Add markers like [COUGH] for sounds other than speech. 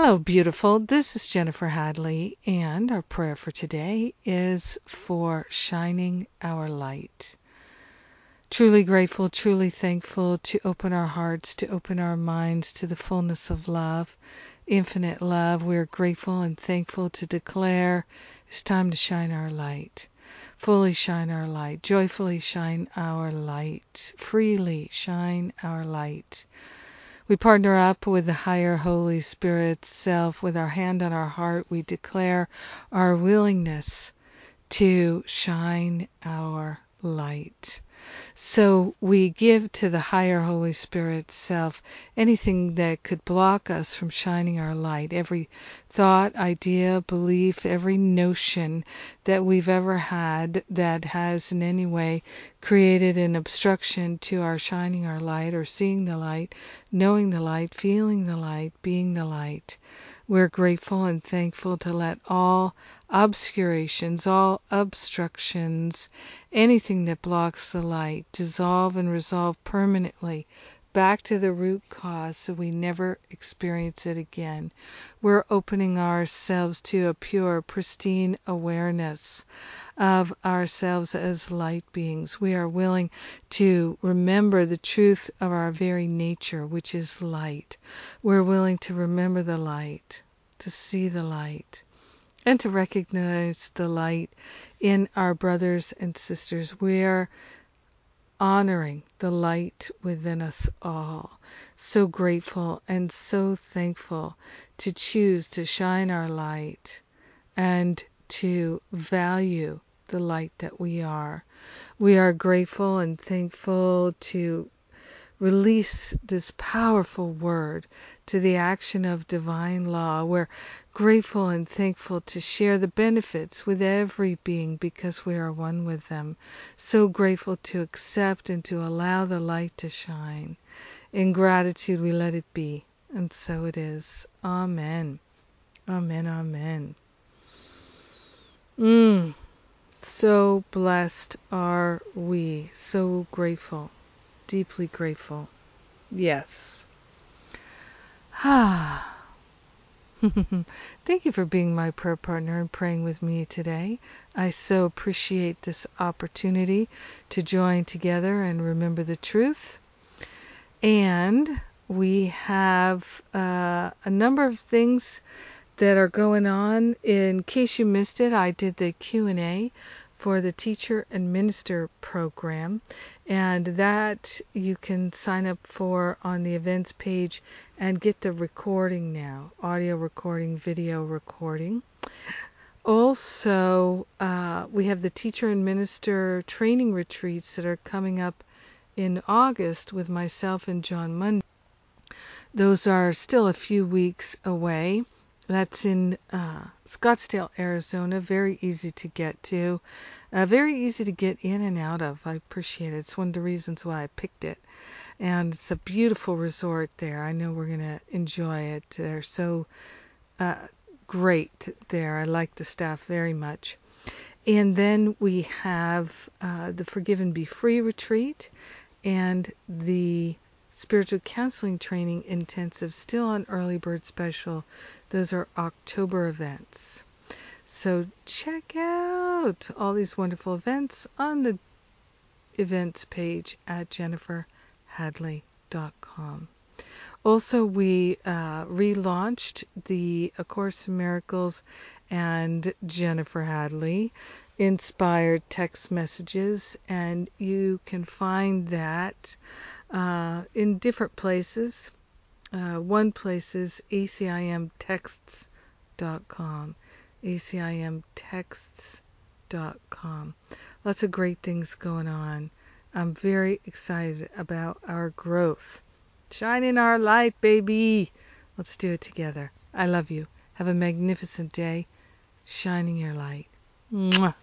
Hello, beautiful. This is Jennifer Hadley, and our prayer for today is for shining our light. Truly grateful, truly thankful to open our hearts, to open our minds to the fullness of love, infinite love. We are grateful and thankful to declare it's time to shine our light. Fully shine our light, joyfully shine our light, freely shine our light. We partner up with the higher Holy Spirit self. With our hand on our heart, we declare our willingness to shine our light. So we give to the higher Holy Spirit self anything that could block us from shining our light, every thought, idea, belief, every notion that we've ever had that has in any way created an obstruction to our shining our light or seeing the light, knowing the light, feeling the light, being the light. We're grateful and thankful to let all obscurations, all obstructions, anything that blocks the light, dissolve and resolve permanently back to the root cause so we never experience it again. We're opening ourselves to a pure, pristine awareness of ourselves as light beings. We are willing to remember the truth of our very nature, which is light. We're willing to remember the light, to see the light, and to recognize the light in our brothers and sisters. We are honoring the light within us all. So grateful and so thankful to choose to shine our light and to value the light that we are. We are grateful and thankful to release this powerful word to the action of divine law. We're grateful and thankful to share the benefits with every being because we are one with them. So grateful to accept and to allow the light to shine. In gratitude, we let it be. And so it is. Amen. Amen. Amen. Mm. So blessed are we. So grateful deeply grateful. Yes. Ah. [SIGHS] Thank you for being my prayer partner and praying with me today. I so appreciate this opportunity to join together and remember the truth. And we have uh, a number of things that are going on. In case you missed it, I did the Q&A for the Teacher and Minister program, and that you can sign up for on the events page and get the recording now audio recording, video recording. Also, uh, we have the Teacher and Minister training retreats that are coming up in August with myself and Jon Mundy. Those are still a few weeks away. That's in uh, Scottsdale, Arizona. Very easy to get to. Uh, very easy to get in and out of. I appreciate it. It's one of the reasons why I picked it. And it's a beautiful resort there. I know we're going to enjoy it. They're so uh, great there. I like the staff very much. And then we have uh, the Forgive and Be Free retreat and the spiritual counseling training intensive still on early bird special. Those are October events. So check out all these wonderful events on the events page at jenniferhadley.com. Also, we uh, relaunched the A Course in Miracles and Jennifer Hadley inspired text messages, and you can find that uh, in different places. Uh, one place is acimtexts.com. acimtexts.com. Lots of great things going on. I'm very excited about our growth. Shine in our light, baby. Let's do it together. I love you. Have a magnificent day. Shining your light. Mwah.